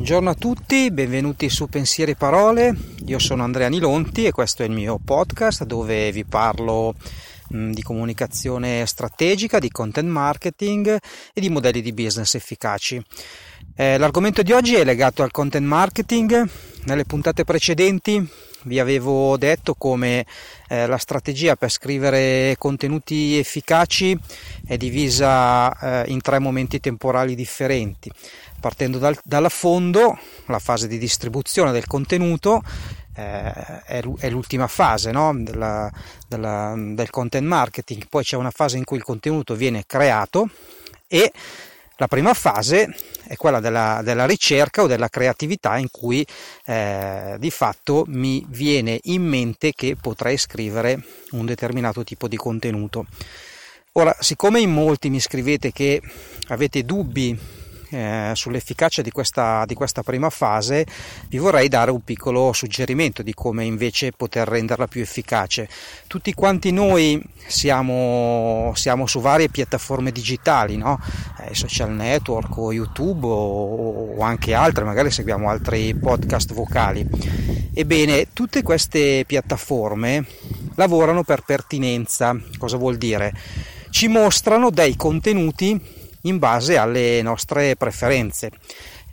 Buongiorno a tutti, benvenuti su Pensieri e Parole. Io sono Andrea Nilonti e questo è il mio podcast dove vi parlo mh, di comunicazione strategica, di content marketing e di modelli di business efficaci. Eh, l'argomento di oggi è legato al content marketing. Nelle puntate precedenti vi avevo detto come eh, la strategia per scrivere contenuti efficaci è divisa eh, in tre momenti temporali differenti partendo dal, dalla fondo, la fase di distribuzione del contenuto eh, è, l'ultima fase no? della, della, del content marketing, poi c'è una fase in cui il contenuto viene creato e la prima fase è quella della, della ricerca o della creatività in cui eh, di fatto mi viene in mente che potrei scrivere un determinato tipo di contenuto. Ora, siccome in molti mi scrivete che avete dubbi eh, sull'efficacia di questa, di questa prima fase, vi vorrei dare un piccolo suggerimento di come invece poter renderla più efficace. Tutti quanti noi siamo, siamo su varie piattaforme digitali, no? eh, social network o YouTube o, o anche altre, magari seguiamo altri podcast vocali. Ebbene, tutte queste piattaforme lavorano per pertinenza. Cosa vuol dire? Ci mostrano dei contenuti in base alle nostre preferenze.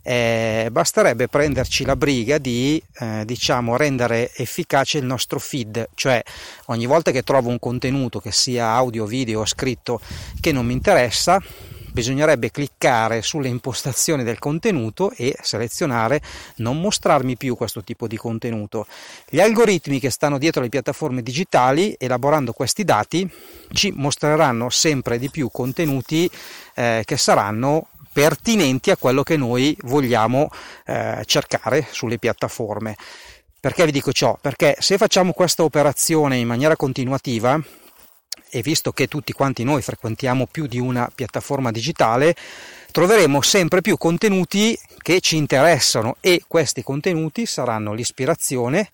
Eh, basterebbe prenderci la briga di eh, diciamo rendere efficace il nostro feed, cioè ogni volta che trovo un contenuto che sia audio, video o scritto che non mi interessa, bisognerebbe cliccare sulle impostazioni del contenuto e selezionare non mostrarmi più questo tipo di contenuto. Gli algoritmi che stanno dietro le piattaforme digitali, elaborando questi dati, ci mostreranno sempre di più contenuti eh, che saranno pertinenti a quello che noi vogliamo eh, cercare sulle piattaforme. Perché vi dico ciò? Perché se facciamo questa operazione in maniera continuativa, e visto che tutti quanti noi frequentiamo più di una piattaforma digitale, troveremo sempre più contenuti che ci interessano e questi contenuti saranno l'ispirazione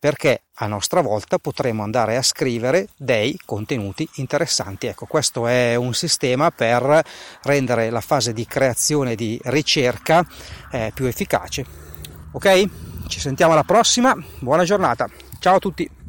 perché a nostra volta potremo andare a scrivere dei contenuti interessanti. Ecco, questo è un sistema per rendere la fase di creazione e di ricerca eh, più efficace. Ok? Ci sentiamo alla prossima, buona giornata, ciao a tutti!